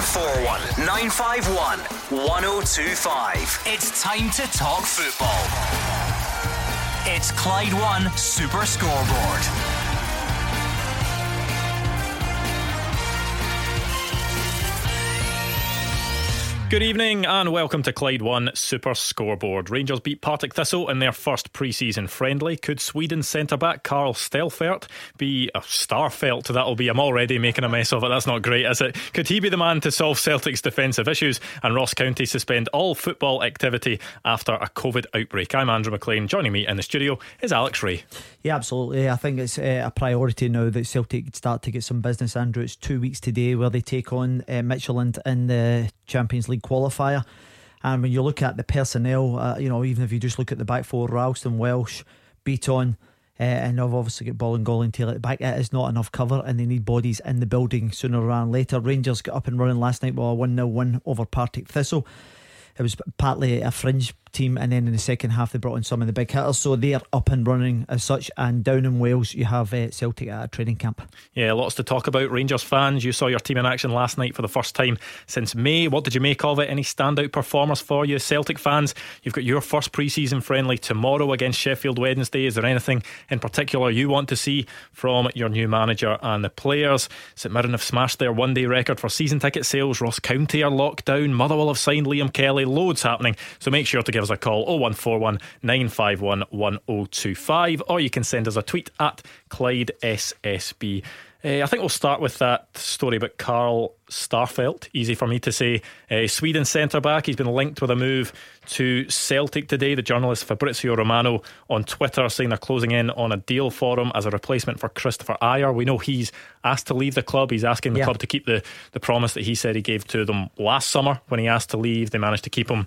0141 951 1025. It's time to talk football. It's Clyde One Super Scoreboard. Good evening and welcome to Clyde One Super Scoreboard. Rangers beat Partick Thistle in their first pre season friendly. Could Sweden centre back Carl Stelfert be a Starfelt? That'll be, I'm already making a mess of it. That's not great, is it? Could he be the man to solve Celtic's defensive issues? And Ross County suspend all football activity after a COVID outbreak. I'm Andrew Maclean. Joining me in the studio is Alex Rae. Yeah, absolutely. I think it's uh, a priority now that Celtic start to get some business, Andrew. It's two weeks today where they take on uh, Midtjylland in the Champions League qualifier. And when you look at the personnel, uh, you know, even if you just look at the back four, Ralston, Welsh, Bitton, uh, and I've obviously got Bolingoli and Taylor at the back. It is not enough cover, and they need bodies in the building sooner rather than later. Rangers got up and running last night with a 1 0 win over Partick Thistle. It was partly a fringe team, and then in the second half they brought in some of the big hitters, so they're up and running as such. And down in Wales, you have uh, Celtic at a training camp. Yeah, lots to talk about. Rangers fans, you saw your team in action last night for the first time since May. What did you make of it? Any standout performers for you? Celtic fans, you've got your first pre-season friendly tomorrow against Sheffield Wednesday. Is there anything in particular you want to see from your new manager and the players? St Mirren have smashed their one-day record for season ticket sales. Ross County are locked down. Motherwell have signed Liam Kelly. Loads happening. So make sure to give us a call 0141 951 1025 or you can send us a tweet at Clyde SSB. Uh, I think we'll start with that story about Carl Starfelt. Easy for me to say. Uh, Sweden centre back. He's been linked with a move to Celtic today. The journalist Fabrizio Romano on Twitter saying they're closing in on a deal for him as a replacement for Kristoffer Ajer. We know he's asked to leave the club. He's asking the yeah. club to keep the, the promise that he said he gave to them last summer when he asked to leave. They managed to keep him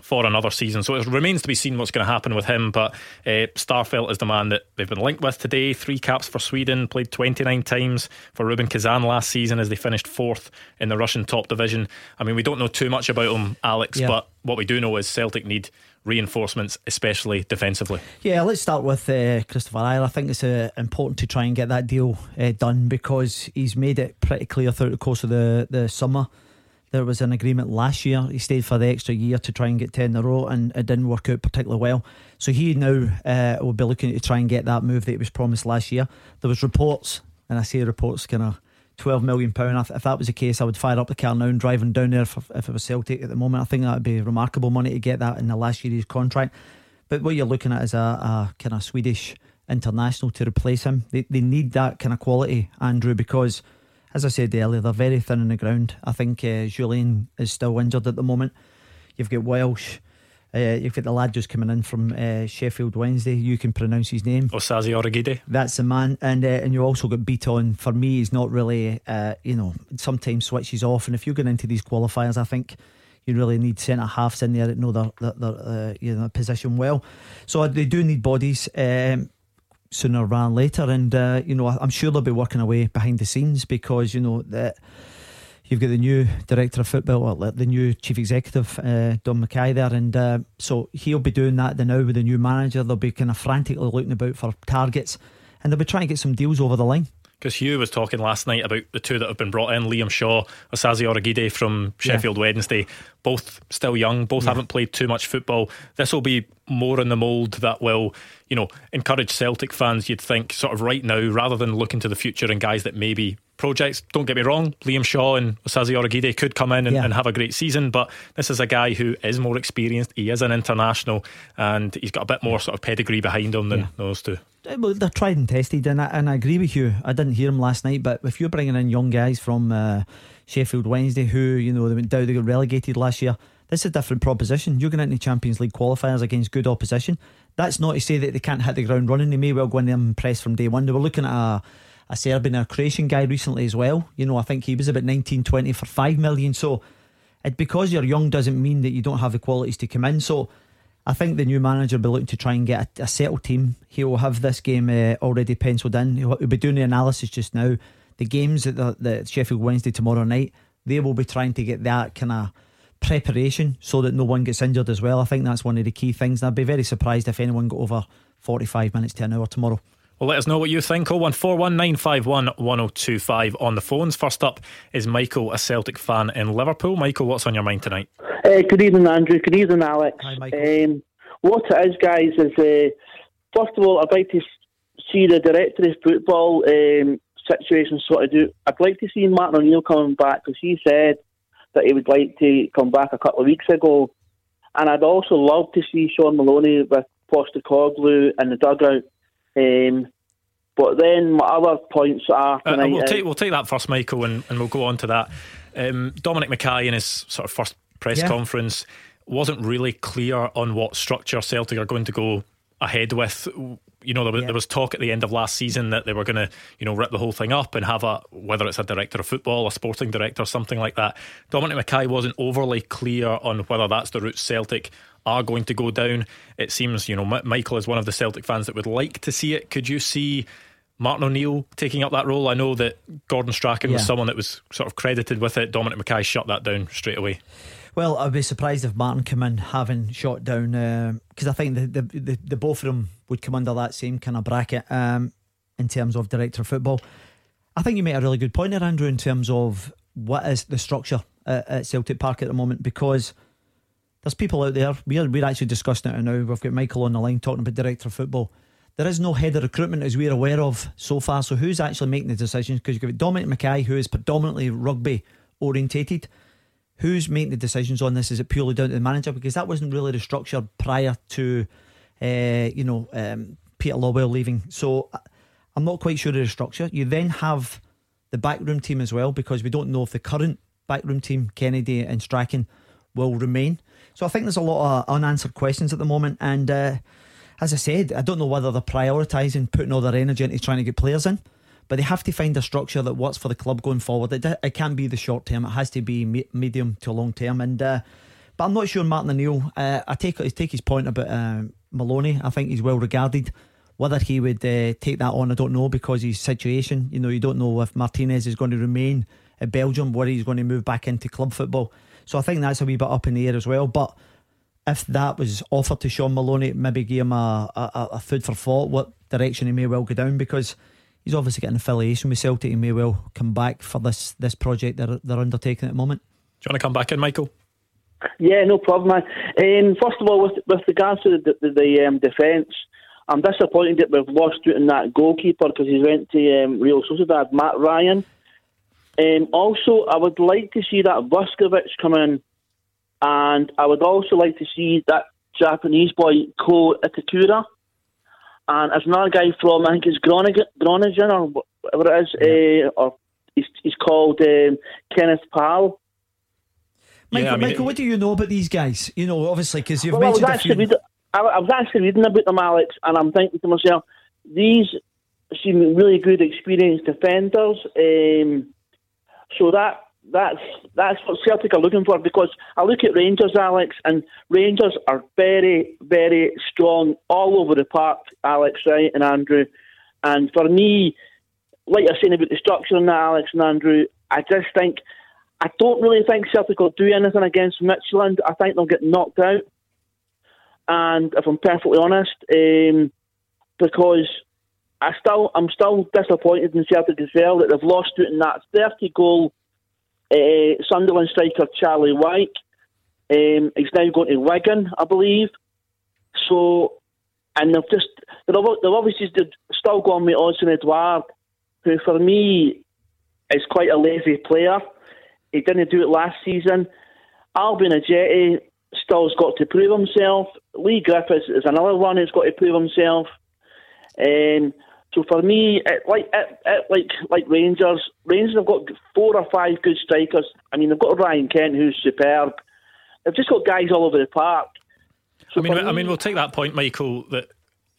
for another season. So it remains to be seen what's going to happen with him. But uh, Starfelt is the man that they've been linked with today. Three caps for Sweden, played 29 times for Rubin Kazan last season as they finished fourth in the Russian top division. I mean, we don't know too much about him, Alex, yeah. but what we do know is Celtic need reinforcements, especially defensively. Yeah, let's start with uh, Kristoffer Ajer. I think it's uh, important to try and get that deal uh, done because he's made it pretty clear throughout the course of the, the summer there was an agreement last year. He stayed for the extra year to try and get 10 in a row, and it didn't work out particularly well. So he now uh, will be looking to try and get that move that he was promised last year. There was reports, and I say reports kind of 12 million pound. If that was the case, I would fire up the car now and driving down there if, it was Celtic at the moment. I think that would be remarkable money to get that in the last year's contract. But what you're looking at is a, a kind of Swedish international to replace him. They, they need that kind of quality, Andrew, because as I said earlier, they're very thin on the ground. I think uh, Jullien is still injured at the moment. You've got Welsh. Uh, you've got the lad just coming in from uh, Sheffield Wednesday. You can pronounce his name. Osayi Urhoghide. That's the man. And uh, and you also got Bitton. For me, he's not really, uh, you know, sometimes switches off. And if you're going into these qualifiers, I think you really need centre halves in there that know their, their, their uh, you know, position well. So they do need bodies. Um, sooner rather than later. And uh, you know, I'm sure they'll be working away behind the scenes because you know that you've got the new director of football, the new chief executive, uh, Dom McKay there, and uh, so he'll be doing that Then now with the new manager. They'll be kind of frantically looking about for targets, and they'll be trying to get some deals over the line because Hugh was talking last night about the two that have been brought in Liam Shaw, Osayi Urhoghide from Sheffield yeah. Wednesday. Both still young, both yeah. haven't played too much football. This will be more in the mould that will, you know, encourage Celtic fans, you'd think, sort of right now, rather than looking to the future and guys that maybe projects. Don't get me wrong, Liam Shaw and Osayi Urhoghide could come in and, yeah. and, have a great season, but this is a guy who is more experienced. He is an international and he's got a bit more sort of pedigree behind him than yeah. those two. Uh, well, they're tried and tested, and I, and I agree with you. I didn't hear him last night, but if you're bringing in young guys from uh, Sheffield Wednesday who, you know, they went down, they got relegated last year. This is a different proposition. You're going into Champions League qualifiers against good opposition. That's not to say that they can't hit the ground running. They may well go in there and press from day one. They were looking at a, a Serbian or a Croatian guy recently as well. You know, I think he was about 19, 20 for 5 million. So it, because you're young doesn't mean that you don't have the qualities to come in. So I think the new manager will be looking to try and get a, a settled team. He will have this game uh, already penciled in. He'll, he'll, be doing the analysis just now. The games at the, the Sheffield Wednesday tomorrow night, they will be trying to get that kind of preparation so that no one gets injured as well. I think that's one of the key things. And I'd be very surprised if anyone got over 45 minutes to an hour tomorrow. Well, let us know what you think. 01419511025 on the phones. First up is Michael, a Celtic fan in Liverpool. Michael, what's on your mind tonight? Uh, good evening, Andrew. Good evening, Alex. Hi, Michael. Um, what it is, guys, is uh, first of all, I'd like to see the director of football um, situation of do. I'd like to see Martin O'Neill coming back because he said that he would like to come back a couple of weeks ago. And I'd also love to see Shaun Maloney with Postecoglou in the dugout. Um, but then my other points are Uh, we'll, is- take, we'll take that first, Michael, and, and we'll go on to that. Um, Dominic McKay, in his sort of first press Yeah. conference, wasn't really clear on what structure Celtic are going to go ahead with. You know, there was, Yeah. there was talk at the end of last season that they were going to, you know, rip the whole thing up and have a whether it's a director of football, a sporting director, something like that. Dominic McKay wasn't overly clear on whether that's the route Celtic are going to go down. It seems, you know, M- Michael is one of the Celtic fans that would like to see it. Could you see? Martin O'Neill taking up that role. I know that Gordon Strachan was someone that was sort of credited with it. Dominic McKay shut that down straight away. Well, I'd be surprised if Martin come in having shot down because I think the, the, the, the both of them would come under that same kind of bracket um, in terms of director of football. I think you made a really good point there, Andrew, in terms of what is the structure at, at Celtic Park at the moment because there's people out there. We're, we're actually discussing it now. We've got Michael on the line talking about director of football. There is no head of recruitment as we're aware of so far. So who's actually making the decisions? Because you've got Dominic McKay, who is predominantly rugby orientated. Who's making the decisions on this? Is it purely down to the manager? Because that wasn't really the structure prior to, uh, you know, um, Peter Lawwell leaving. So I- I'm not quite sure of the structure. You then have the backroom team as well, because we don't know if the current backroom team, Kennedy and Strachan, will remain. So I think there's a lot of unanswered questions at the moment. And uh, as I said, I don't know whether they're prioritising putting all their energy into trying to get players in, but they have to find a structure that works for the club going forward. It, it can't be the short term; it has to be me- medium to long term. And uh, but I'm not sure Martin O'Neill. Uh, I take take his point about uh, Maloney. I think he's well regarded. Whether he would uh, take that on, I don't know because his situation. You know, you don't know if Martinez is going to remain at Belgium, whether he's going to move back into club football. So I think that's a wee bit up in the air as well. But if that was offered to Shaun Maloney, maybe give him a, a, a food for thought what direction he may well go down because he's obviously got an affiliation with Celtic. He may well come back for this this project they're, they're undertaking at the moment. Do you want to come back in, Michael? Yeah, no problem, man. Um, first of all, with, with regards to the, the, the um, defence, I'm disappointed that we've lost out in that goalkeeper because he went to um, Real Sociedad, Matt Ryan. Um, also, I would like to see that Vuskovic come in, and I would also like to see that Japanese boy Ko Itakura. And there's another guy from, I think it's Groningen, Groningen or whatever it is, uh, or he's, he's called um, Kenneth Powell. Michael, Yeah, I mean, Michael, what do you know about these guys? You know, obviously, because you've Well, I was mentioned a actually few. reading, I, I was actually reading about them, Alex, and I'm thinking to myself, these seem really good, experienced defenders. Um, so that that's that's what Celtic are looking for because I look at Rangers, Alex, and Rangers are very, very strong all over the park, Alex, right, and Andrew. And for me, like you're saying about the structure and that, Alex and Andrew, I just think I don't really think Celtic will do anything against Midtjylland. I think they'll get knocked out. And if I'm perfectly honest, um, because I still I'm still disappointed in Celtic as well that they've lost out in that 30 goal uh, Sunderland striker Charlie Wyke. Um, he's now going to Wigan, I believe. So, and they've just they've, they've obviously still gone with Odsonne Edouard, who for me is quite a lazy player. He didn't do it last season. Albion Ajeti still's got to prove himself. Leigh Griffiths is another one who's got to prove himself. Um, so for me, it, like it, it, like like Rangers, Rangers have got four or five good strikers. I mean, they've got Ryan Kent, who's superb. They've just got guys all over the park. So I mean, for I mean, we'll take that point, Michael. That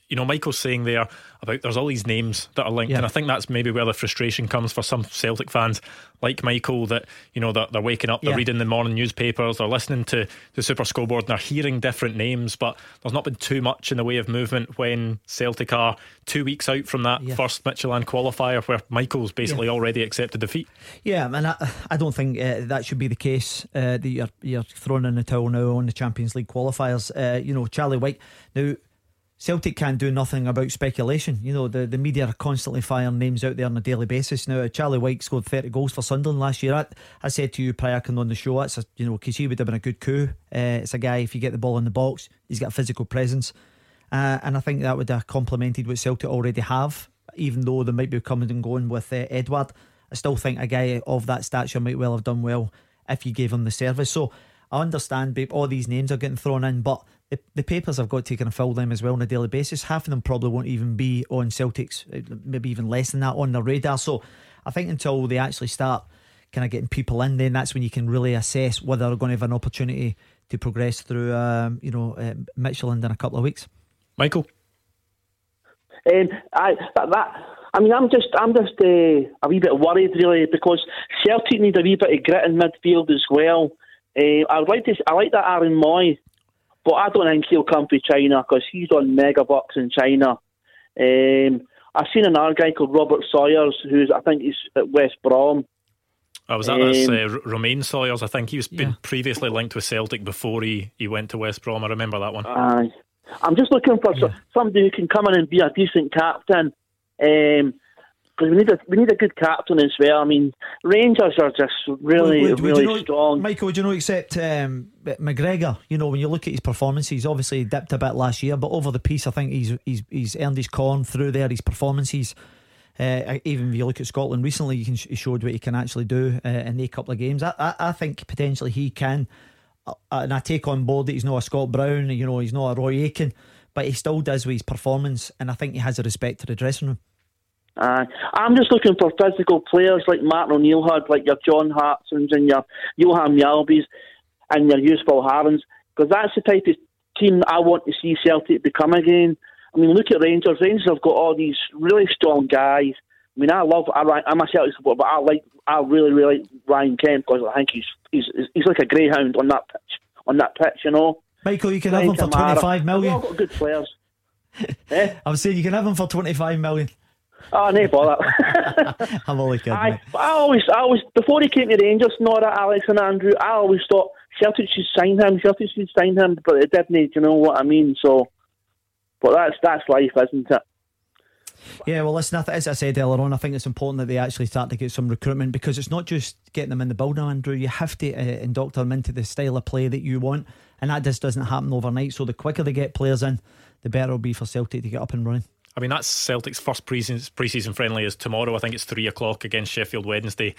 you know, Michael's saying there about there's all these names that are linked, Yeah. and I think that's maybe where the frustration comes for some Celtic fans like Michael. That you know, they're, they're waking up, they're Yeah. reading the morning newspapers, they're listening to the Super Scoreboard, and they're hearing different names, but there's not been too much in the way of movement when Celtic are two weeks out from that Yeah. first Midtjylland qualifier, where Michael's basically already accepted defeat. Yeah, and I, I don't think uh, that should be the case. Uh, that you're you're throwing in the towel now on the Champions League qualifiers. Uh, you know, Charlie Wyke. Now, Celtic can't do nothing about speculation. You know, the, the media are constantly firing names out there on a daily basis. Now, Charlie Wyke scored 30 goals for Sunderland last year. I, I said to you prior on the show, it's a, you know, because he would have been a good coup. Uh, it's a guy, if you get the ball in the box, he's got physical presence. Uh, and I think that would have complemented what Celtic already have, even though they might be coming and going with uh, Edouard. I still think a guy of that stature might well have done well if you gave him the service. So I understand, babe, all these names are getting thrown in, but the, the papers have got to kind of fill them as well on a daily basis. Half of them probably won't even be on Celtic's, uh, maybe even less than that on their radar. So I think until they actually start kind of getting people in, then that's when you can really assess whether they're going to have an opportunity to progress through, um, you know, uh, Midtjylland in a couple of weeks. Michael. Um, I that, that I mean, I'm just I'm just uh, a wee bit worried really because Celtic need a wee bit of grit in midfield as well. Uh, I would like to I like that Aaron Mooy but I don't think he'll come to China because he's on mega bucks in China. Um, I've seen another guy called Robert Sawyers, who's I think he's at West Brom. I was at um, this uh, Romaine Sawyers. I think he's been previously linked with Celtic before he, he went to West Brom. I remember that one. Aye. I'm just looking for yeah. somebody who can come in and be a decent captain. Um, because we need a we need a good captain as well. I mean, Rangers are just really would, would, really you know, strong. Michael, would you know except um, McGregor? You know, when you look at his performances, he's obviously dipped a bit last year, but over the piece, I think he's he's he's earned his corn through there. His performances. Uh, even if you look at Scotland recently, you can he showed what he can actually do uh, in a couple of games. I, I, I think potentially he can, uh, and I take on board that he's not a Scott Brown, you know, he's not a Roy Aiken, but he still does with his performance, and I think he has a respect to the dressing room. Uh, I'm just looking for physical players like Martin O'Neill had, like your John Hartsons and your Johan Mjällbys and your useful Harans, because that's the type of team I want to see Celtic become again. I mean, look at Rangers. Rangers have got all these really strong guys. I mean, I love. I, I'm a Celtic supporter, but I like. I really, really like Ryan Kent because I think he's he's he's like a greyhound on that pitch. On that pitch, you know. Michael, you can Ryan have him for twenty five million. They've all got good players. eh? I'm saying you can have him for twenty five million. Oh, no bother. I'm only kidding. I, I always, I always, before he came to Rangers, Nora, Alex, and Andrew, I always thought Celtic should sign him. Celtic should sign him, but it didn't. You know what I mean? So, but that's that's life, isn't it? Yeah, well, listen, as I said earlier on, I think it's important that they actually start to get some recruitment because it's not just getting them in the building, Andrew. You have to uh, induct them into the style of play that you want, and that just doesn't happen overnight. So the quicker they get players in, the better it'll be for Celtic to get up and running. I mean, that's Celtic's first pre-season friendly is tomorrow. I think it's three o'clock against Sheffield Wednesday.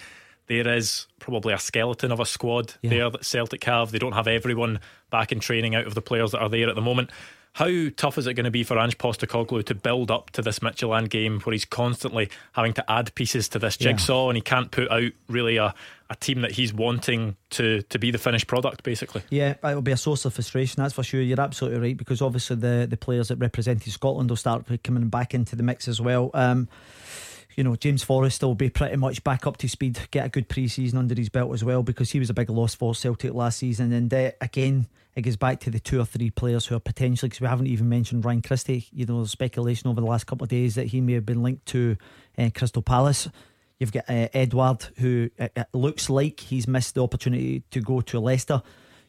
There is probably a skeleton of a squad yeah. there that Celtic have. They don't have everyone back in training out of the players that are there at the moment. How tough is it going to be for Ange Postecoglou to build up to this Midtjylland game where he's constantly having to add pieces to this jigsaw yeah. and he can't put out really a, a team that he's wanting to to be the finished product, basically? Yeah, it'll be a source of frustration, that's for sure. You're absolutely right because obviously the, the players that represented Scotland will start coming back into the mix as well. Um, you know, James Forrest will be pretty much back up to speed, get a good pre season under his belt as well because he was a big loss for Celtic last season. And uh, again, it goes back to the two or three players who are potentially, because we haven't even mentioned Ryan Christie. You know, speculation over the last couple of days that he may have been linked to uh, Crystal Palace. You've got uh, Edouard, who it, uh, it looks like he's missed the opportunity to go to Leicester.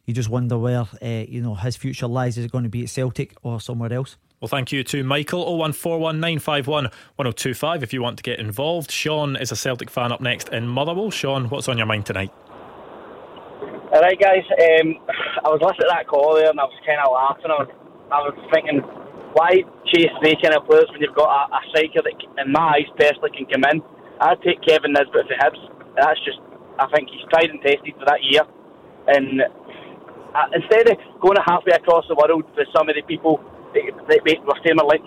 You just wonder where uh, you know his future lies. Is it going to be at Celtic or somewhere else? Well, thank you to Michael 01419511025 if you want to get involved. Sean is a Celtic fan up next in Motherwell. Sean, what's on your mind tonight? All right, guys. Um, I was listening to that call there and I was kind of laughing. I was, I was thinking, why chase three kind of players when you've got a, a striker that, in my eyes, personally can come in? I'd take Kevin Nisbet for Hibs. That's just, I think he's tried and tested for that year. And uh, instead of going halfway across the world with some of the people that we were staying like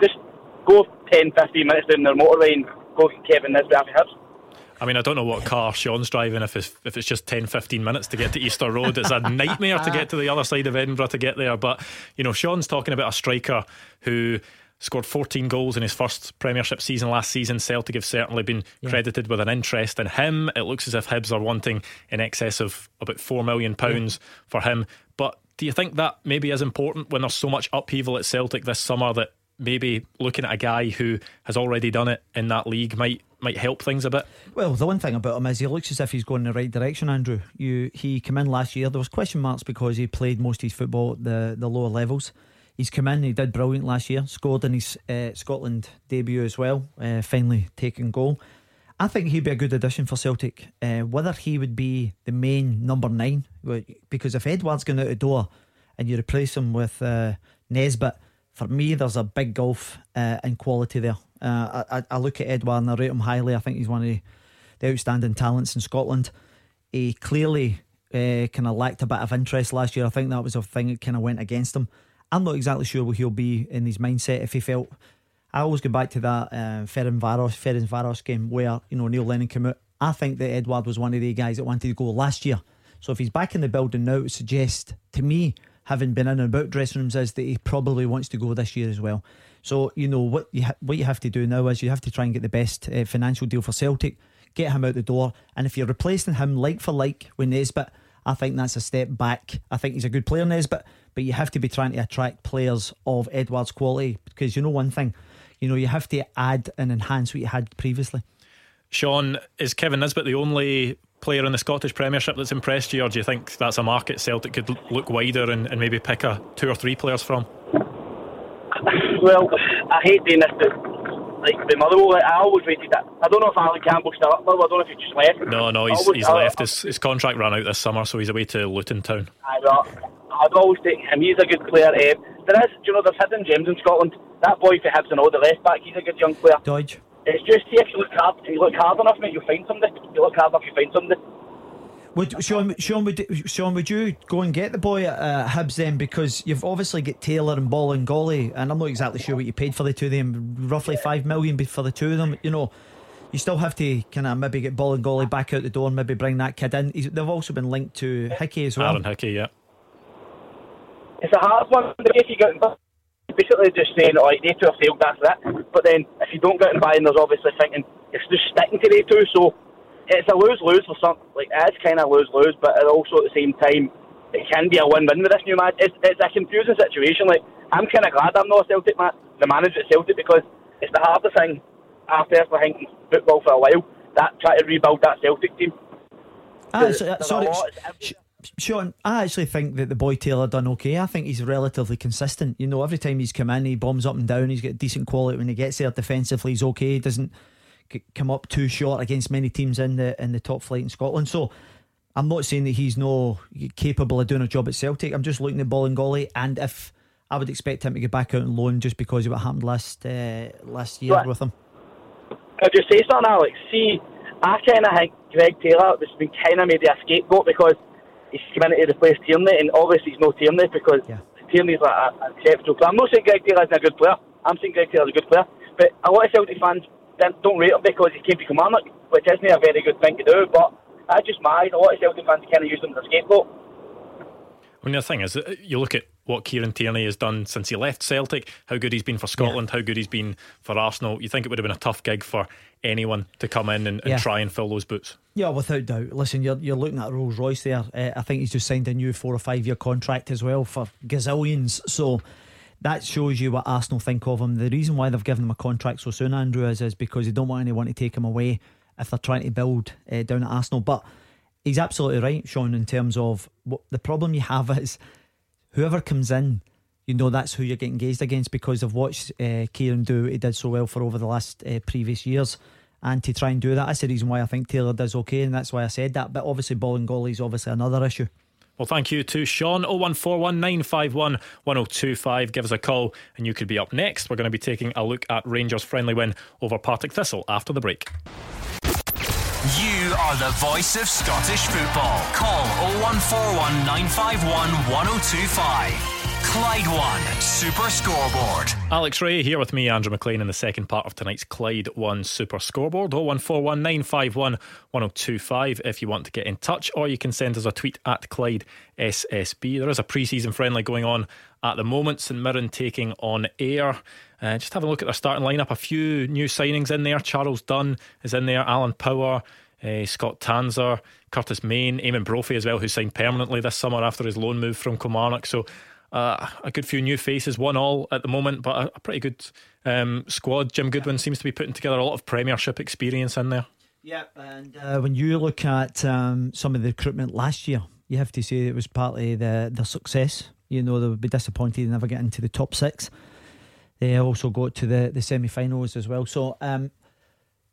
just go 10, 15 minutes down the motorway and go get Kevin Nisbet for Hibs. I mean, I don't know what car Sean's driving if it's, if it's just 10, 15 minutes to get to Easter Road. It's a nightmare to get to the other side of Edinburgh to get there. But, you know, Sean's talking about a striker who scored 14 goals in his first Premiership season last season. Celtic have certainly been yeah. credited with an interest in him. It looks as if Hibs are wanting in excess of about £4 million yeah. for him. But do you think that maybe is important when there's so much upheaval at Celtic this summer that maybe looking at a guy who has already done it in that league might might help things a bit. Well, the one thing about him is he looks as if he's going in the right direction, Andrew. You he came in last year. There was question marks because he played most of his football at the the lower levels. He's come in, he did brilliant last year, scored in his uh, Scotland debut as well, uh, finally taking goal. I think he'd be a good addition for Celtic. Uh, whether he would be the main number nine, because if Edouard's going out the door and you replace him with uh, Nisbet, for me, there's a big gulf uh, in quality there. Uh, I, I, look at Edouard and I rate him highly. I think he's one of the, the outstanding talents in Scotland. He clearly uh, kind of lacked a bit of interest last year. I think that was a thing that kind of went against him. I'm not exactly sure where he'll be in his mindset if he felt I always go back to that uh, Ferencváros Ferencváros game where you know Neil Lennon came out. I think that Edouard was one of the guys that wanted to go last year. So if he's back in the building now, it suggests to me, having been in and about dressing rooms, is that he probably wants to go this year as well. So you know what you ha- what you have to do now is you have to try and get the best uh, financial deal for Celtic, get him out the door, and if you're replacing him like for like with Nisbet, I think that's a step back. I think he's a good player, Nisbet, but you have to be trying to attract players of Edouard's quality because you know one thing you know, you have to add and enhance what you had previously. Sean, is Kevin Nisbet the only player in the Scottish Premiership that's impressed you, or do you think that's a market Celtic could look wider and, and maybe pick a two or three players from? Well, I hate doing this, but like the Motherwell, like, I always rated that. I don't know if Allan Campbell's still up. I don't know if he just left. No, no, he's, he's left. His, his contract ran out this summer, so he's away to Luton Town. I know. I'd always take him. He's a good player. Um, there is, you know, there's hidden gems in Scotland. That boy for Hibs and all the left back, he's a good young player. Dodge. It's just if you look hard, if you look hard enough, mate, you'll find somebody. If you look hard enough, you find somebody. Would Sean, Sean, would Sean, would you go and get the boy at uh, Hibs then? Because you've obviously got Taylor and Bolingoli, and I'm not exactly sure what you paid for the two of them. Roughly five million for the two of them. You know, you still have to kind of maybe get Bolingoli back out the door and maybe bring that kid in. He's, they've also been linked to Hickey as well. Aaron Hickey, yeah. It's a hard one. If you get basically just saying, like they two have failed, that's that. But then if you don't get and buy, there's obviously thinking it's just sticking to they two. So it's a lose lose for some. Like it's kind of lose lose, but also at the same time, it can be a win win with this new match. It's, it's a confusing situation. Like I'm kind of glad I'm not a Celtic man, the manager at Celtic, because it's the hardest thing after I think football for a while. That try to rebuild that Celtic team. Ah, so, sorry. Sean, I actually think that the boy Taylor done okay. I think he's relatively consistent. You know, every time he's come in, he bombs up and down. He's got decent quality when he gets there. Defensively, he's okay. He doesn't come up too short against many teams in the in the top flight in Scotland. So, I'm not saying that he's no capable of doing a job at Celtic. I'm just looking at Bolingoli, and if I would expect him to get back out on loan just because of what happened last uh, last year with him. I'll just say something, Alex. See, I kind of think Greg Taylor has been kind of made a scapegoat because he's come in to replace Tierney, and obviously he's no Tierney because yeah. Tierney's like an exceptional player. I'm not saying Greg Taylor isn't a good player. I'm saying Greg Taylor's a good player, but a lot of Celtic fans don't rate him because he came to Kilmarnock, which isn't a very good thing to do. But I just mind a lot of Celtic fans kind of use him as a scapegoat. I mean, the thing is, you look at what Kieran Tierney has done since he left Celtic, how good he's been for Scotland, yeah. how good he's been for Arsenal. You think it would have been a tough gig for anyone to come in and, and yeah. try and fill those boots? Yeah, without doubt. Listen, you're, you're looking at Rolls Royce there. Uh, I think he's just signed a new four or five year contract as well for gazillions. So that shows you what Arsenal think of him. The reason why they've given him a contract so soon, Andrew, is, is because they don't want anyone to take him away if they're trying to build uh, down at Arsenal. But he's absolutely right, Sean, in terms of what the problem you have is whoever comes in, you know that's who you're getting engaged against because of what uh, Kieran do. He did so well for over the last uh, previous years. And to try and do that, that's the reason why I think Taylor does okay, and that's why I said that. But obviously, Bolingoli is obviously another issue. Well, thank you to Sean. 01419511025. Give us a call, and you could be up next. We're going to be taking a look at Rangers' friendly win over Partick Thistle after the break. You are the voice of Scottish football. Call 0141 951 1025. Clyde One Super Scoreboard. Alex Rae here with me, Andrew Maclean, in the second part of tonight's Clyde One Super Scoreboard. 0141 951 1025 if you want to get in touch, or you can send us a tweet at Clyde SSB. There is a pre season friendly going on at the moment. St Mirren taking on Ayr. Uh, just having a look at their starting lineup. A few new signings in there. Charles Dunne is in there. Alan Power, uh, Scott Tanser, Curtis Main, Eamonn Brophy as well, who signed permanently this summer after his loan move from Kilmarnock. So uh, a good few new faces, one all at the moment, but a, a pretty good um, squad. Jim Goodwin seems to be putting together a lot of Premiership experience in there. Yeah, and uh, when you look at um, some of the recruitment last year, You have to say it was partly the the success. You know, they would be disappointed to never get into the top six. They also got to the, the semi finals as well. So um,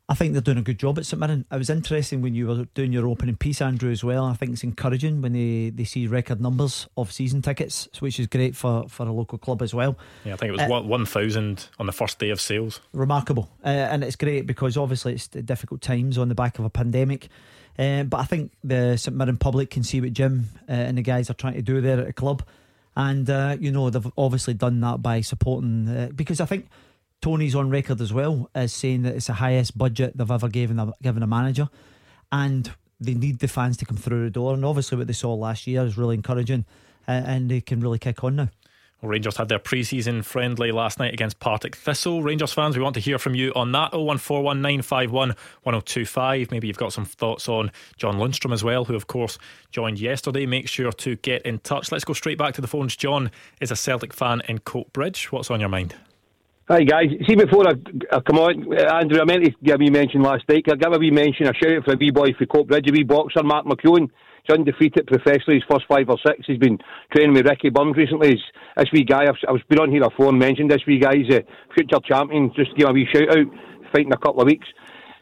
I think they're doing a good job at St Mirren. It was interesting when you were doing your opening piece, Andrew, as well. I think it's encouraging when they, they see record numbers of season tickets, which is great for, for a local club as well. Yeah, I think it was uh, 1,000 on the first day of sales. Remarkable. Uh, and it's great because obviously it's difficult times on the back of a pandemic. Uh, but I think the St Mirren public can see what Jim uh, and the guys are trying to do there at the club. And, uh, you know, they've obviously done that by supporting, uh, because I think Tony's on record as well as saying that it's the highest budget they've ever given a, given a manager, and they need the fans to come through the door. And obviously, what they saw last year is really encouraging, uh, and they can really kick on now. Well, Rangers had their pre season friendly last night against Partick Thistle. Rangers fans, we want to hear from you on that 01419511025. Maybe you've got some thoughts on John Lundstram as well, who, of course, joined yesterday. Make sure to get in touch. Let's go straight back to the phones. John is a Celtic fan in Coatbridge. What's on your mind? Hi guys, see before I, I come on, Andrew, I meant to give a mention last night. I give a wee mention, a shout out for a wee boy for Coatbridge, a wee boxer, Mark McEwen. He's undefeated professionally, his first five or six. He's been training with Ricky Burns recently. He's, this wee guy, I've, I've been on here before and mentioned this wee guy, he's a future champion. Just give a wee shout out, fighting a couple of weeks.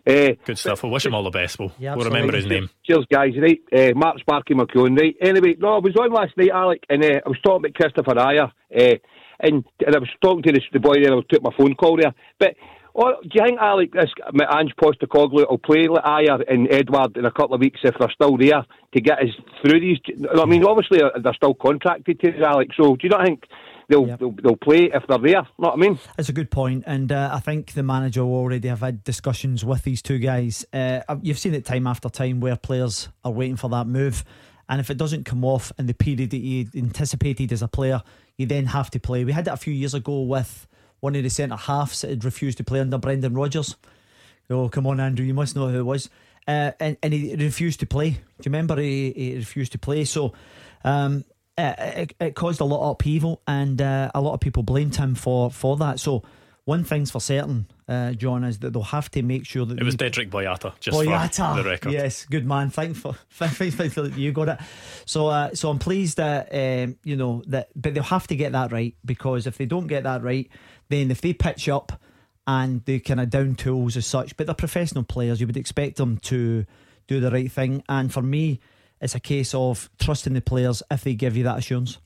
Uh, Good stuff. We'll wish him all the best. We'll, yeah, we'll remember his name. Cheers, guys. Right, uh, Mark Sparky McEwen. Right. Anyway, no, I was on last night, Alec, and uh, I was talking about Kristoffer Ajer. Uh, and, and I was talking to the, the boy there, I took my phone call there. But oh, do you think, Alec, this Ange Postecoglou will play like Ajer and Edouard in a couple of weeks if they're still there to get us through these? I mean, obviously they're still contracted to Alec. So do you not think? They'll, yep. they'll, they'll play if they're there. Know what I mean? That's a good point, and uh, I think the manager will already have had discussions with these two guys. Uh, you've seen it time after time where players are waiting for that move, and if it doesn't come off in the period that you anticipated as a player, you then have to play. We had it a few years ago with one of the centre halves that had refused to play under Brendan Rodgers. Oh, come on, Andrew, you must know who it was. Uh, and, and he refused to play. Do you remember he, he refused to play? So um, it, it, caused a lot of upheaval, and uh, a lot of people blamed him for, for that. So one thing's for certain, uh, John, is that they'll have to make sure that it was Dedryck Boyata. Just Boyata, for the record. Yes, good man. Thank for, thank, thank, thank you got it. So, uh, so I'm pleased that um, you know that, but they'll have to get that right because if they don't get that right, then if they pitch up and they kind of down tools as such, but they're professional players, you would expect them to do the right thing. And for me, it's a case of trusting the players if they give you that assurance.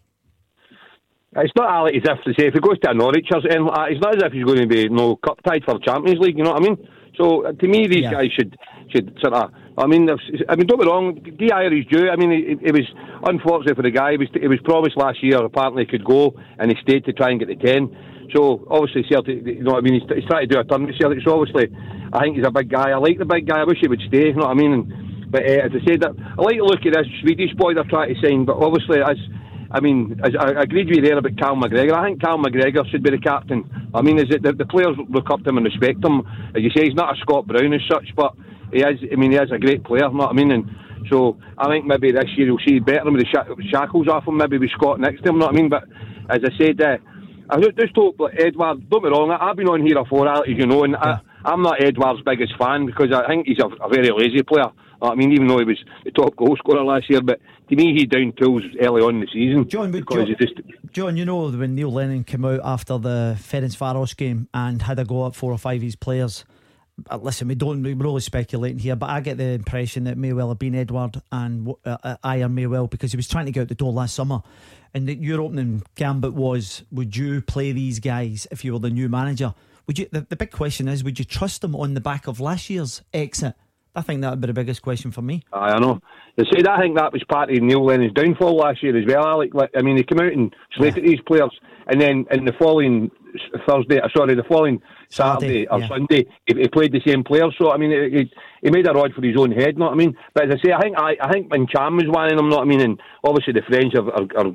It's not Alec as if to say if he goes to a Norwich or something like that, it's not as if he's going to be no cup tied for the Champions League. You know what I mean? So uh, to me, these yeah. guys should should sort of. I mean, I mean, don't be wrong. Dier is due. I mean, it, it, was unfortunate for the guy. It was, it was promised last year. Apparently, he could go, and he stayed to try and get the ten. So obviously, Celtic. You know what I mean? He's, he's trying to do a turn with Celtic. So obviously, I think he's a big guy. I like the big guy. I wish he would stay. You know what I mean? And, but uh, as I said, I like to look at this Swedish boy they're trying to sign. But obviously, as I mean, I, I agreed with you there about Cal McGregor. I think Cal McGregor should be the captain. I mean, is it the, the players look up to him and respect him? As you say, he's not a Scott Brown as such, but he is. I mean, he is a great player. You know what I mean? And so I think maybe this year you'll see better with the shackles off him. Maybe with Scott next to him. You know what I mean? But as I said, uh, I just hope like, Edouard. Don't be wrong. I've been on here before, as you know, and. I, I'm not Edouard's biggest fan because I think he's a, a very lazy player. I mean, even though he was the top goal scorer last year, but to me, he down tools early on in the season. John, John, just... John, you know when Neil Lennon came out after the Ferencvaros game and had a go at four or five of his players. Uh, listen, we don't we're only speculating here, but I get the impression that may well have been Edouard and uh, uh, Ajer may well because he was trying to get out the door last summer, and the, your opening gambit was: Would you play these guys if you were the new manager? Would you? The, the big question is: Would you trust them on the back of last year's exit? I think that would be the biggest question for me. I know. They said I think that was part of Neil Lennon's downfall last year as well, Alec. I mean, he came out and slated yeah. these players, and then in the following Thursday, uh, sorry, the following Saturday, Saturday or yeah. Sunday, he, he, played the same player. So I mean, he, he made a rod for his own head. Know what I mean? But as I say, I think I, I think Cham was one of them. Know what I mean? And obviously the French are, are, are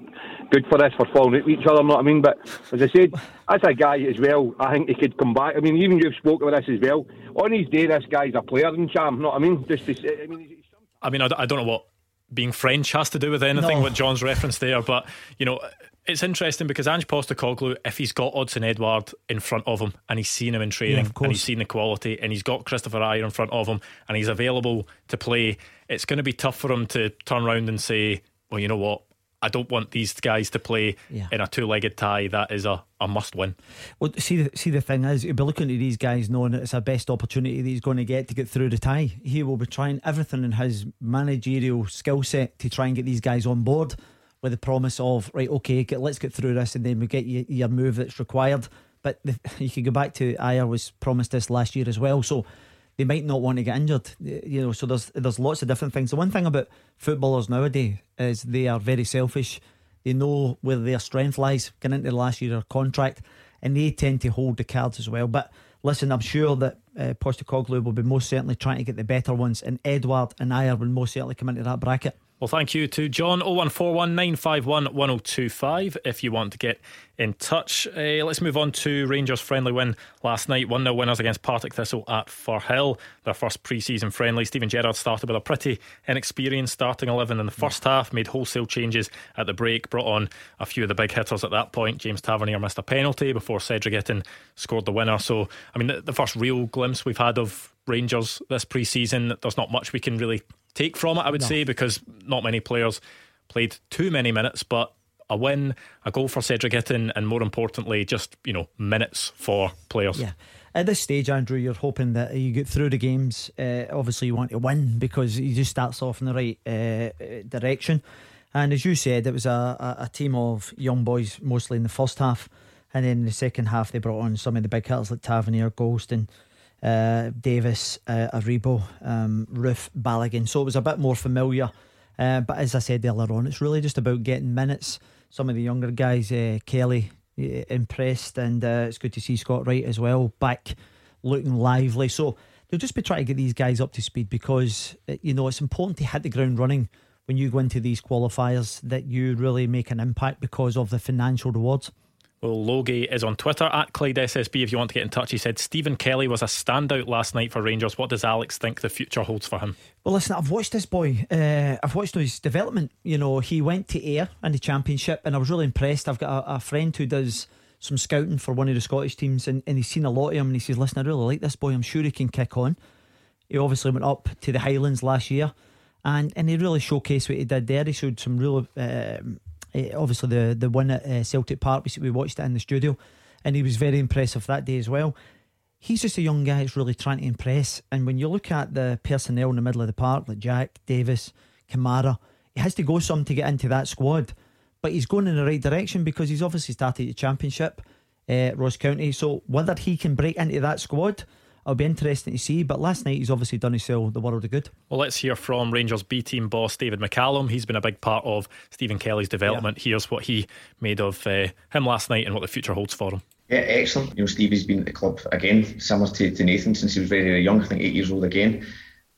good for this for falling out with each other. Know what I mean? But as I said, as a guy as well, I think he could come back. I mean, even you've spoken about this as well. On his day, this guy's a player in Cham. Know what I mean? Just to, I mean. I mean, I don't know what being French has to do with anything. No. What John's referenced there, but you know, it's interesting because Ange Postecoglou, if he's got Odsonne Edouard in front of him and he's seen him in training yeah, and he's seen the quality and he's got Kristoffer Ajer in front of him and he's available to play, it's going to be tough for him to turn around and say, well, you know what? I don't want these guys to play yeah. in a two-legged tie. That is a, a must-win. Well, see, the, see, the thing is, he'll be looking at these guys knowing that it's a best opportunity that he's going to get to get through the tie. He will be trying everything in his managerial skill set to try and get these guys on board with the promise of right, okay, get, let's get through this, and then we get you, your move that's required. But the, you can go back to Ajer was promised this last year as well, so they might not want to get injured. You know, so there's there's lots of different things. The one thing about footballers nowadays is they are very selfish. They know where their strength lies. Getting into the last year of contract, and they tend to hold the cards as well. But listen, I'm sure that uh, Postecoglou will be most certainly trying to get the better ones, and Edouard and Ajer will most certainly come into that bracket. Well, thank you to John 01419511025 if you want to get in touch. Uh, let's move on to Rangers' friendly win last night. 1 0 winners against Partick Thistle at Firhill. Their first pre season friendly. Steven Gerrard started with a pretty inexperienced starting 11 in the first half, made wholesale changes at the break, brought on a few of the big hitters at that point. James Tavernier missed a penalty before Cedric Itten scored the winner. So, I mean, the, the first real glimpse we've had of Rangers this pre season, there's not much we can really take from it, I would no. say, because not many players played too many minutes, but a win, a goal for Cedric Itten, and more importantly, just you know minutes for players. Yeah. At this stage, Andrew, you're hoping that you get through the games. Uh, obviously, you want to win because he just starts off in the right uh, direction. And as you said, it was a, a, a, team of young boys, mostly in the first half. And then in the second half, they brought on some of the big hitters like Tavernier, Goldson, uh, Davis, uh, Aribo, um, Balogun. So it was a bit more familiar. Uh, but as I said earlier on, it's really just about getting minutes. Some of the younger guys, uh, Kelly, uh, impressed, and uh, it's good to see Scott Wright as well back looking lively. So they'll just be trying to get these guys up to speed because uh, you know it's important to hit the ground running when you go into these qualifiers that you really make an impact because of the financial rewards. Well, Logie is on Twitter at Clyde SSB if you want to get in touch. He said Stephen Kelly was a standout last night for Rangers. What does Alex think the future holds for him? Well, listen, I've watched this boy. Uh, I've watched his development. You know, he went to Ayr in the Championship, and I was really impressed. I've got a, a friend who does some scouting for one of the Scottish teams, and, and he's seen a lot of him, and he says, "Listen, I really like this boy. I'm sure he can kick on." He obviously went up to the Highlands last year, and and he really showcased what he did there. He showed some real. Um, obviously, the the one at uh, Celtic Park, we, we watched it in the studio, and he was very impressive that day as well. He's just a young guy that's really trying to impress. And when you look at the personnel in the middle of the park, like Jack, Davis, Kamara, he has to go some to get into that squad. But he's going in the right direction because he's obviously started the championship, uh, Ross County. So whether he can break into that squad, it'll be interesting to see. But last night he's obviously done himself the world of good. Well, let's hear from Rangers B team boss David McCallum. He's been a big part of Stephen Kelly's development. Yeah. Here's what he made of uh, him last night and what the future holds for him. Yeah, excellent. You know, Stevie's been at the club again, similar to, to Nathan since he was very, very young. I think eight years old again.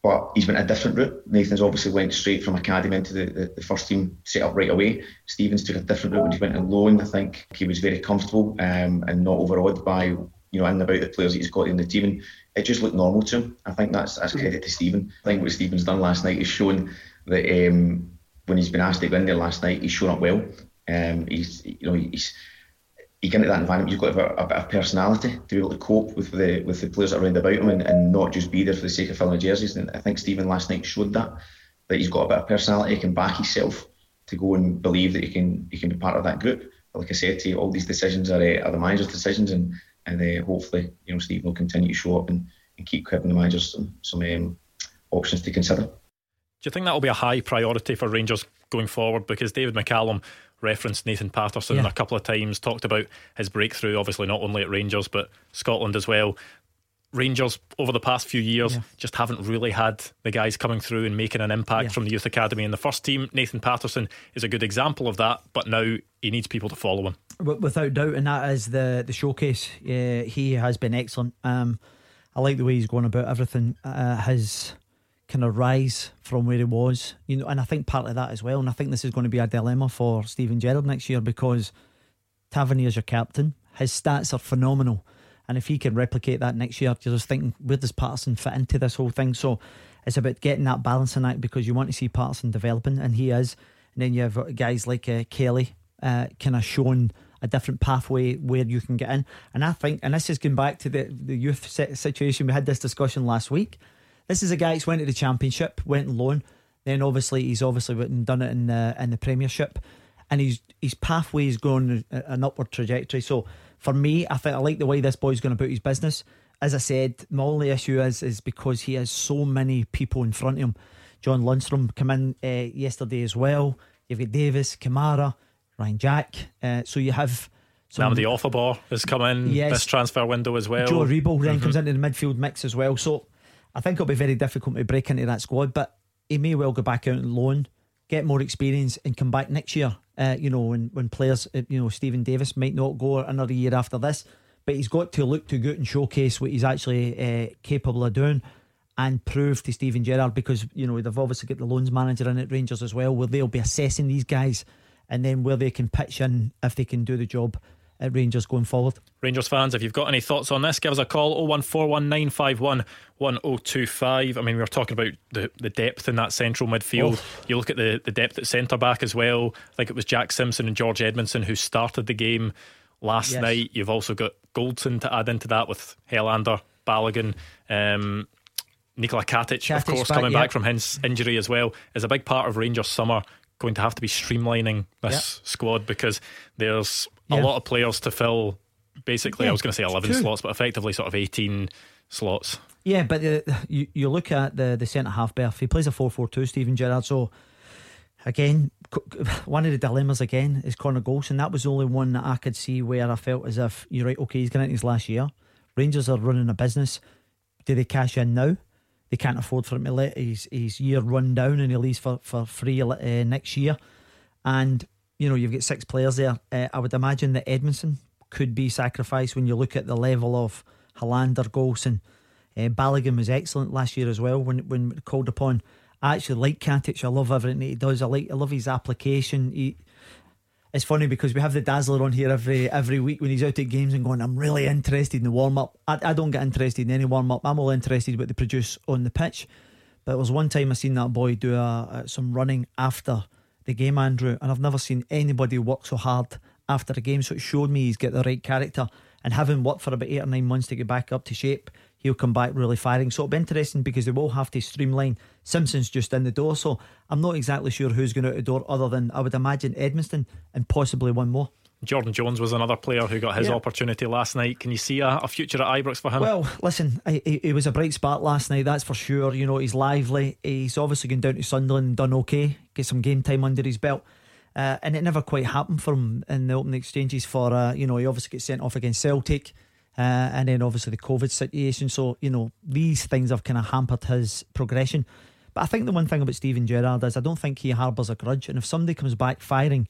But he's been a different route. Nathan's obviously went straight from academy into the, the, the, first team set up right away. Stevens took a different route when he went on loan. I think he was very comfortable um, and not overawed by you know, in about the players that he's got in the team. And it just looked normal to him. I think that's that's credit to Stephen. I think what Stephen's done last night is shown that um, when he's been asked to go in there last night, he's shown up well. Um, he's you know he's you get into that environment, you've got a, a, bit of personality to be able to cope with the with the players around about him and, and not just be there for the sake of filling the jerseys. And I think Stephen last night showed that that he's got a bit of personality, he can back himself to go and believe that he can he can be part of that group. But like I said to you, all these decisions are, uh, are the manager's decisions, and and uh, hopefully, you know, Steve will continue to show up and, and keep giving the managers some, some um, options to consider. Do you think that will be a high priority for Rangers going forward? Because David McCallum referenced Nathan Patterson yeah. a couple of times, talked about his breakthrough, obviously not only at Rangers but Scotland as well. Rangers over the past few years yeah. just haven't really had the guys coming through and making an impact yeah. from the youth academy in the first team. Nathan Patterson is a good example of that, but now he needs people to follow him. Without doubt, and that is the the showcase. Yeah, he has been excellent. Um, I like the way he's going about everything. Uh, his kind of rise from where he was, you know, and I think part of that as well. And I think this is going to be a dilemma for Steven Gerrard next year because Tavernier's your captain. His stats are phenomenal and if he can replicate that next year, you're just thinking, where does Patterson fit into this whole thing? So it's about getting that balancing act because you want to see Patterson developing, and he is. And then you have guys like uh, Kelly, uh, kind of showing a different pathway where you can get in. And I think, and this is going back to the, the youth situation, we had this discussion last week. This is a guy who's went to the championship, went loan. Then obviously he's obviously done it in the in the Premiership, and he's his pathway is going an upward trajectory. So for me, I think I like the way this boy's going about his business. As I said, my only issue is is because he has so many people in front of him. John Lundstram come in uh, yesterday as well. You've got Davis, Kamara, Ryan Jack. Uh, so you have. Some, the Ofoborh has come in yes, this transfer window as well. Joe Aribo then mm-hmm. comes into the midfield mix as well. So I think it'll be very difficult to break into that squad, but he may well go back out on loan, get more experience, and come back next year. Uh, you know, when when players, uh, you know, Steven Davis might not go another year after this, but he's got to look to good and showcase what he's actually uh, capable of doing and prove to Steven Gerrard because you know they've obviously got the loans manager in at Rangers as well, where they'll be assessing these guys and then where they can pitch in if they can do the job at Rangers going forward. Rangers fans, if you've got any thoughts on this, give us a call 01419511025. I mean, we were talking about the, the depth in that central midfield. Oh. You look at the, the depth at centre back as well. I think it was Jack Simpson and George Edmundson who started the game last yes. night. You've also got Goldson to add into that with Helander, Balogun. Um, Nikola Katic, Katic of course, back, coming back from his injury as well, is a big part of Rangers' summer going to have to be streamlining this squad because there's a lot of players to fill. Basically, I was going to say 11 slots, but effectively sort of 18 slots. Yeah, but uh, you, you look at the, the centre half berth, he plays a 4 4 2, Steven Gerrard. So, again, one of the dilemmas again is Connor Goldson. That was the only one that I could see where I felt as if you're right, okay, he's getting into his last year. Rangers are running a business. Do they cash in now? they can't afford for him to let his, his year run down and he leaves for, for free uh, next year. And, you know, you've got six players there. Uh, I would imagine that Edmundson could be sacrificed when you look at the level of Helander, Goldson. Uh, Balogun was excellent last year as well when, when called upon. I actually like Katic. I love everything he does. I like I love his application. He, it's funny because we have the Dazzler on here every every week when he's out at games and going, I'm really interested in the warm up. I, I don't get interested in any warm up. I'm all interested in what they produce on the pitch. But it was one time I seen that boy do a, a, some running after the game, Andrew, and I've never seen anybody work so hard after a game. So it showed me he's got the right character. And having worked for about eight or nine months to get back up to shape, he'll come back really firing. So it'll be interesting because they will have to streamline. Simpson's just in the door, so I'm not exactly sure who's going out the door other than I would imagine Edmundson and possibly one more. Jordan Jones was another player who got his yeah. opportunity last night. Can you see a, a, future at Ibrox for him? Well, listen, he, was a bright spark last night, that's for sure. You know, he's lively. He's obviously gone down to Sunderland and done okay, get some game time under his belt. Uh, and it never quite happened for him in the opening exchanges for, uh, you know, he obviously gets sent off against Celtic. Uh, and then obviously the COVID situation. So, you know, these things have kind of hampered his progression. But I think the one thing about Steven Gerrard is I don't think he harbours a grudge. And if somebody comes back firing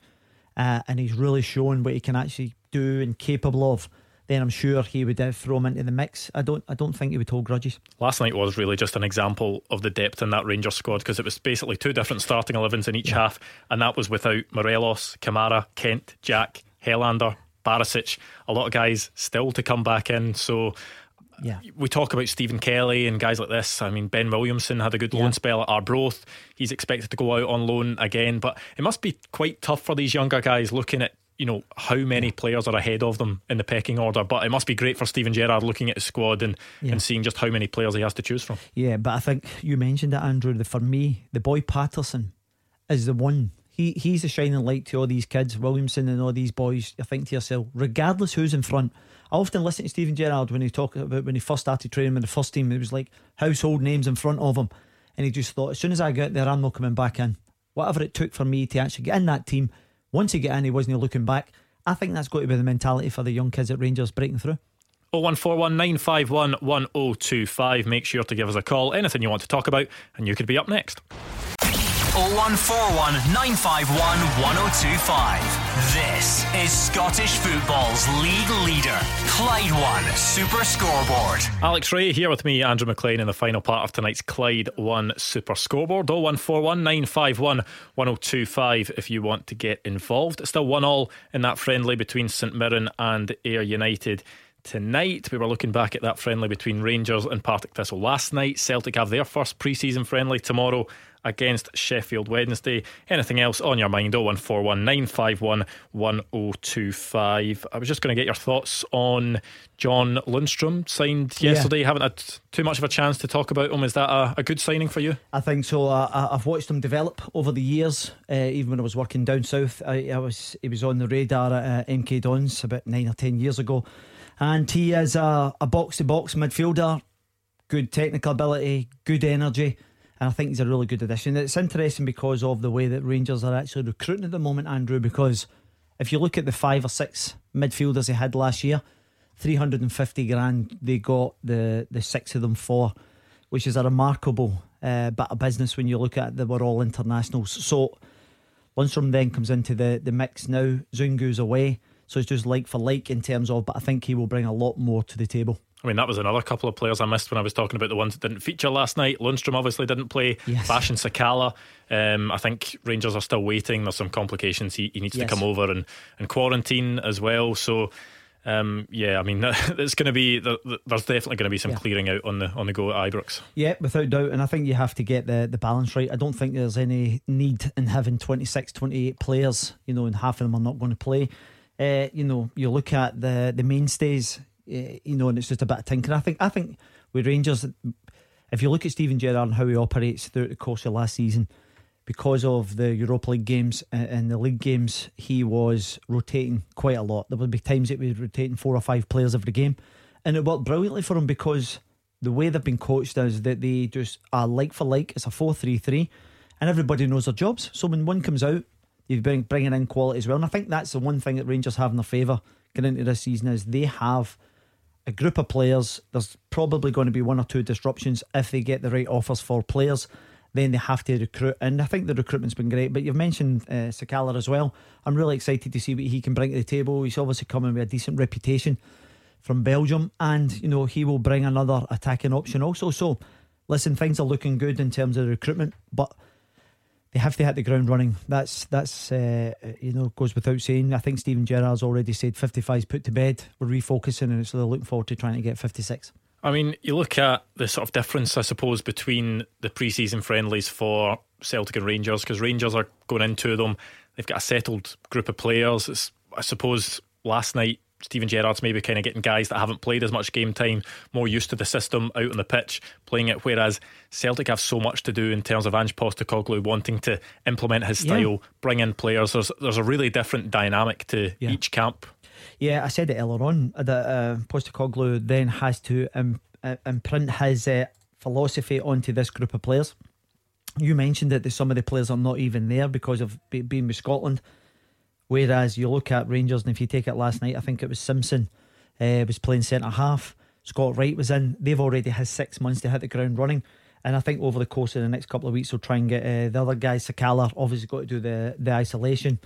uh, and he's really shown what he can actually do and capable of, then I'm sure he would uh, throw him into the mix. I don't, I don't think he would hold grudges. Last night was really just an example of the depth in that Rangers squad because it was basically two different starting 11s in each yeah. half, and that was without Morelos, Kamara, Kent, Jack, Helander, Barisic, a lot of guys still to come back in. So yeah. We talk about Stephen Kelly and guys like this. I mean, Ben Williamson had a good loan yeah. spell at Arbroath. He's expected to go out on loan again, but it must be quite tough for these younger guys looking at you know how many players are ahead of them in the pecking order. But it must be great for Steven Gerrard looking at his squad and, yeah. and seeing just how many players he has to choose from. Yeah, but I think you mentioned it, Andrew. The, for me, the boy Patterson is the one he he's a shining light to all these kids, Williamson and all these boys. I think to yourself, regardless who's in front. I often listen to Steven Gerrard when he talked about when he first started training with the first team. It was like household names in front of him, and he just thought, as soon as I get there, I'm not coming back in. Whatever it took for me to actually get in that team. Once he get in, he wasn't looking back. I think that's got to be the mentality for the young kids at Rangers breaking through. 01419511025. Make sure to give us a call. Anything you want to talk about, and you could be up next. 0141 951 1025. This is Scottish football's league leader, Clyde One Super Scoreboard. Alex Rae here with me, Andrew Maclean, in the final part of tonight's Clyde One Super Scoreboard. 0141 951 1025 if you want to get involved. It's still 1 all in that friendly between St Mirren and Ayr United tonight. We were looking back at that friendly between Rangers and Partick Thistle last night. Celtic have their first pre season friendly tomorrow against Sheffield Wednesday. Anything else on your mind? 0141 951 1025. I was just going to get your thoughts on John Lundstram, signed yesterday. Yeah. Haven't had too much of a chance to talk about him. Is that a, a good signing for you? I think so. I, have watched him develop over the years. Uh, even when I was working down south, I, I was he was on the radar at uh, MK Dons about nine or ten years ago, and he is a box to box midfielder, good technical ability, good energy. And I think he's a really good addition. It's interesting because of the way that Rangers are actually recruiting at the moment, Andrew. Because if you look at the five or six midfielders they had last year, 350 grand they got the, the six of them for, which is a remarkable uh, bit of business when you look at. They were all internationals. So Lundstram then comes into the, the mix now. Zungu's away. So it's just like for like in terms of, but I think he will bring a lot more to the table. I mean, that was another couple of players I missed when I was talking about the ones that didn't feature last night. Lundstram obviously didn't play. Yes. and Sakala. Um, I think Rangers are still waiting. There's some complications. He, he needs yes. to come over and, and quarantine as well. So, um, yeah, I mean, it's going to be there's definitely going to be some yeah. clearing out on the on the go at Ibrox. Yeah, without doubt, and I think you have to get the the balance right. I don't think there's any need in having 26, 28 players. You know, and half of them are not going to play. Uh, you know, you look at the the mainstays. Eh, you know, and it's just a bit of tinkering. I think I think with Rangers, if you look at Steven Gerrard and how he operates throughout the course of last season, because of the Europa League games and the league games, he was rotating quite a lot. There would be times we were rotating four or five players every game, and it worked brilliantly for him because the way they've been coached is that they just are like for like. It's a four-three-three, and everybody knows their jobs. So when one comes out, you bring bringing in quality as well. And I think that's the one thing that Rangers have in their favour going into this season is they have a group of players. There's probably going to be one or two disruptions if they get the right offers for players. Then they have to recruit, and I think the recruitment's been great. But you've mentioned uh, Sakala as well. I'm really excited to see what he can bring to the table. He's obviously coming with a decent reputation from Belgium, and you know he will bring another attacking option also. So, listen, things are looking good in terms of recruitment, but they have to hit the ground running. That's that's uh, you know goes without saying. I think Steven Gerrard's already said 55 is put to bed. We're refocusing and so they're looking forward to trying to get 56. I mean, you look at the sort of difference, I suppose, between the pre-season friendlies for Celtic and Rangers because Rangers are going into them. They've got a settled group of players. It's, I suppose last night Steven Gerrard's maybe kind of getting guys that haven't played as much game time, more used to the system out on the pitch, playing it. Whereas Celtic have so much to do in terms of Ange Postecoglou wanting to implement his style, yeah. bring in players. There's there's a really different dynamic to yeah. each camp. Yeah, I said it earlier on that uh, Postecoglou then has to um, uh, imprint his uh, philosophy onto this group of players. You mentioned that some of the players are not even there because of being with Scotland. Whereas you look at Rangers, and if you take it last night, I think it was Simpson uh, was playing centre half. Scott Wright was in. They've already had six months to hit the ground running. And I think over the course of the next couple of weeks, we'll try and get uh, the other guys. Sakala obviously got to do the, the isolation,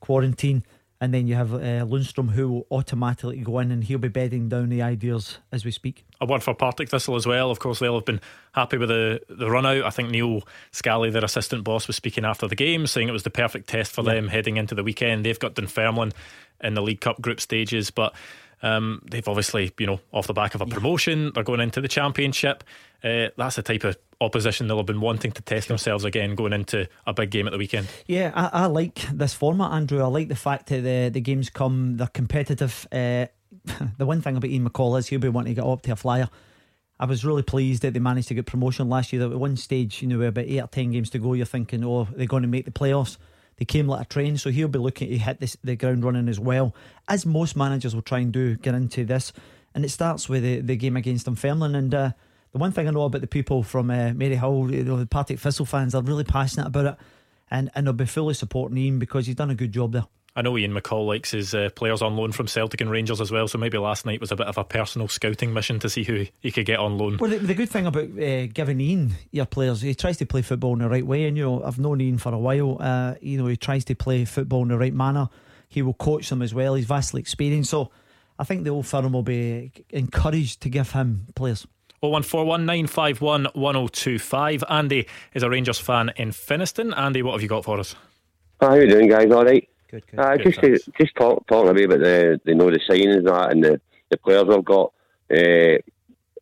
quarantine. And then you have uh, Lundstram who will automatically go in and he'll be bedding down the ideas as we speak. A word for Partick Thistle as well. Of course, they'll have been happy with the, the run out. I think Neil Scally, their assistant boss, was speaking after the game, saying it was the perfect test for yeah. them heading into the weekend. They've got Dunfermline in the League Cup group stages, but um, they've obviously, you know, off the back of a promotion, they're going into the championship. Uh, that's the type of opposition they'll have been wanting to test themselves again going into a big game at the weekend. Yeah, I, I like this format, Andrew. I like the fact that the, the games come, they're competitive. Uh, the one thing about Ian McCall is he'll be wanting to get up to a flyer. I was really pleased that they managed to get promotion last year. At one stage, you know, about eight or ten games to go, you're thinking, oh, they're going to make the playoffs. They came like a train, so he'll be looking to hit this, the ground running as well, as most managers will try and do, get into this. And it starts with the, the game against Dunfermline. And uh, the one thing I know about the people from uh, Maryhill, you know, the Partick Thistle fans, they're really passionate about it. And, and they'll be fully supporting Ian because he's done a good job there. I know Ian McCall likes his uh, players on loan from Celtic and Rangers as well, so maybe last night was a bit of a personal scouting mission to see who he could get on loan. Well, the, the good thing about uh, giving Ian your players, he tries to play football in the right way, and you know I've known Ian for a while. Uh, you know he tries to play football in the right manner. He will coach them as well. He's vastly experienced, so I think the old firm will be encouraged to give him players. 01419511025. Andy is a Rangers fan in Finnieston. Andy, what have you got for us? How are you doing, guys? All right. Good, good. Uh, good just to, just talk, talking a bit about the, the know the signings that and the, the players I've got. Uh,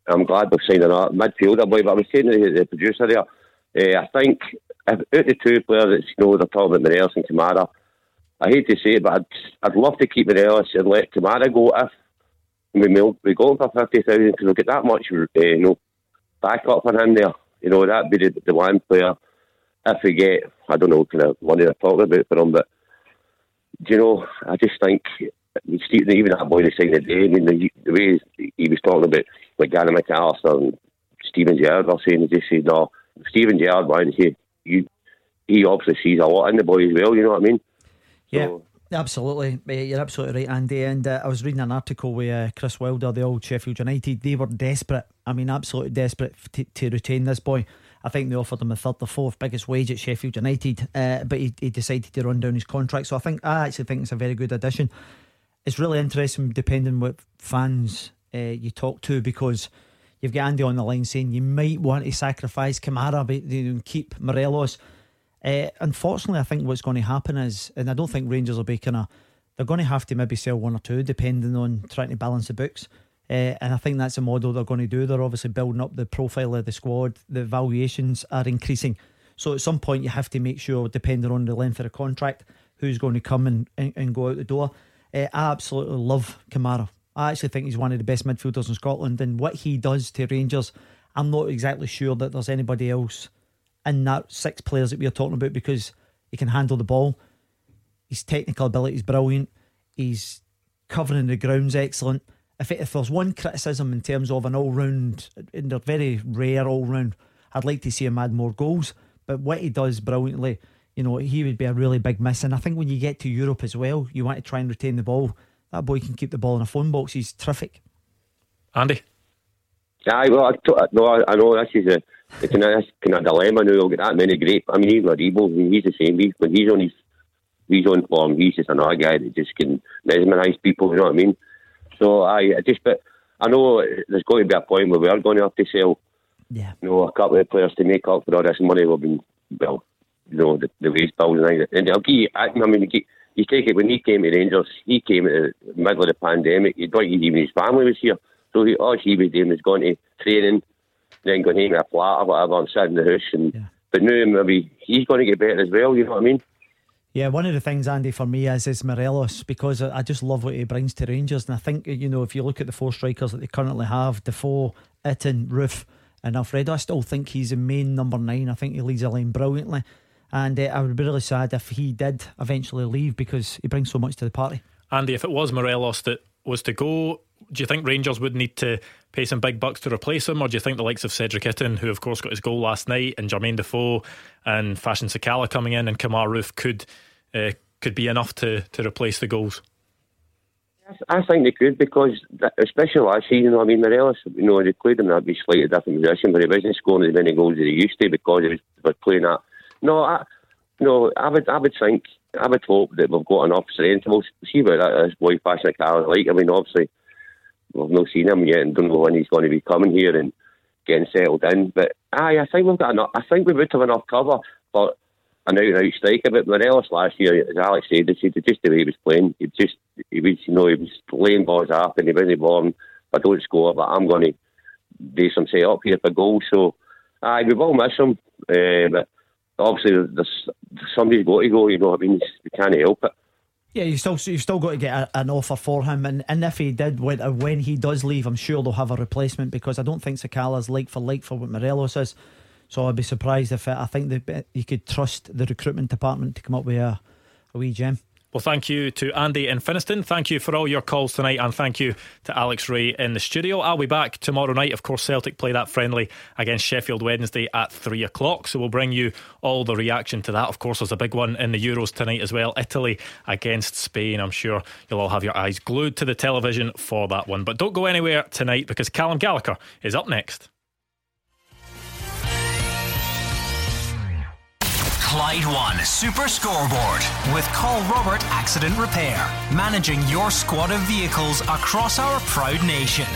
I'm glad we've signed a midfielder boy, but I was saying to the, the producer there, uh, I think if, out the two players that you know they're talking about Morelos and Kamara, I hate to say it, but I'd, I'd love to keep Morelos and let Kamara go if we we go for fifty thousand because we'll get that much uh, you know back up for him there. You know that'd be the, the one player. If we get, I don't know, kind of money they're talking about for him, but you know, I just think even that boy they signed today. I mean, the, the way he was talking about like Gary McAllister and Steven Gerrard were saying, he just said, no, Steven Gerrard, man, he, you, he obviously sees a lot in the boy as well, you know what I mean? Yeah. So, Absolutely, you're absolutely right, Andy. And uh, I was reading an article with uh, Chris Wilder, the old Sheffield United. They were desperate. I mean, absolutely desperate to, to retain this boy. I think they offered him a third or fourth biggest wage at Sheffield United, uh, but he, he, decided to run down his contract. So I think I actually think it's a very good addition. It's really interesting, depending what fans uh, you talk to, because you've got Andy on the line saying you might want to sacrifice Kamara, but you keep Morelos. Uh, unfortunately, I think what's going to happen is, and I don't think Rangers will be kind of, they're going to have to maybe sell one or two, depending on trying to balance the books. Uh, and I think that's a model they're going to do. They're obviously building up the profile of the squad. The valuations are increasing. So at some point, you have to make sure, depending on the length of the contract, who's going to come and, and, and go out the door. Uh, I absolutely love Kamara. I actually think he's one of the best midfielders in Scotland. And what he does to Rangers, I'm not exactly sure that there's anybody else in that six players that we are talking about because he can handle the ball. His technical ability is brilliant. He's covering the ground's excellent. If, it, if there's one criticism in terms of an all round, and they're very rare all round, I'd like to see him add more goals. But what he does brilliantly, you know, he would be a really big miss. And I think when you get to Europe as well, you want to try and retain the ball. That boy can keep the ball in a phone box. He's terrific. Andy? Yeah, well, I, no, I, I know this is a it's kind of, kind of dilemma now. I'll get that many great. I mean, even Aribo, he's the same. He, when he's on his he's on form, he's just another guy that just can mesmerise people. You know what I mean? So I, I just, but I know there's going to be a point where we are going to have to sell. Yeah. You know, a couple of players to make up for all this money we've been, well, you know, the, the wage bills and. And I'll give you, I, I mean, you take it when he came to Rangers, he came in the middle of the pandemic. He thought even his family was here. So he, all he was doing was going to training, then going home in a flat or whatever and sitting in the house. And yeah. but now maybe he's going to get better as well. You know what I mean? Yeah, one of the things, Andy, for me is is Morelos because I just love what he brings to Rangers, and I think you know if you look at the four strikers that they currently have, Defoe, Itten, Roofe, and Alfredo, I still think he's the main number nine. I think he leads the line brilliantly, and uh, I would be really sad if he did eventually leave because he brings so much to the party. Andy, if it was Morelos that was to go, do you think Rangers would need to pay some big bucks to replace him, or do you think the likes of Cedric Itten, who of course got his goal last night, and Jermaine Defoe and Fashion Sakala coming in, and Kemar Roofe could uh, could be enough to to replace the goals? I think they could because, especially last season, I mean, Morelos, you know, they played him in a slightly different position, but he wasn't scoring as many goals as he used to because he was, was playing that. No, I, no, I would, I would think, I would hope that we've got enough strength. We'll see about that. This boy Fashion Sakala like. I mean, obviously, we've not seen him yet and don't know when he's going to be coming here and getting settled in. But aye, I think we've got enough. I think we would have enough cover for an out and out striker. But Morelos last year, as Alex said, just the way he was playing. He just he was you know he was playing balls up and he wasn't born. I don't score, but I'm going to do some set up here for goals. So aye, we will miss him. Uh, but obviously, there's somebody's got to go. You know, I mean, we can't help it. Yeah, you still you've still got to get a, an offer for him, and, and if he did when uh, when he does leave, I'm sure they'll have a replacement because I don't think Sakala's like for like for what Morelos is. So I'd be surprised if it, I think that you could trust the recruitment department to come up with a, a wee gem. Well, thank you to Andy in Finnieston. Thank you for all your calls tonight, and thank you to Alex Rae in the studio. I'll be back tomorrow night. Of course, Celtic play that friendly against Sheffield Wednesday at three o'clock. So we'll bring you all the reaction to that. Of course, there's a big one in the Euros tonight as well. Italy against Spain. I'm sure you'll all have your eyes glued to the television for that one. But don't go anywhere tonight because Callum Gallagher is up next. Clyde One Super Scoreboard with Call Robert Accident Repair, managing your squad of vehicles across our proud nation.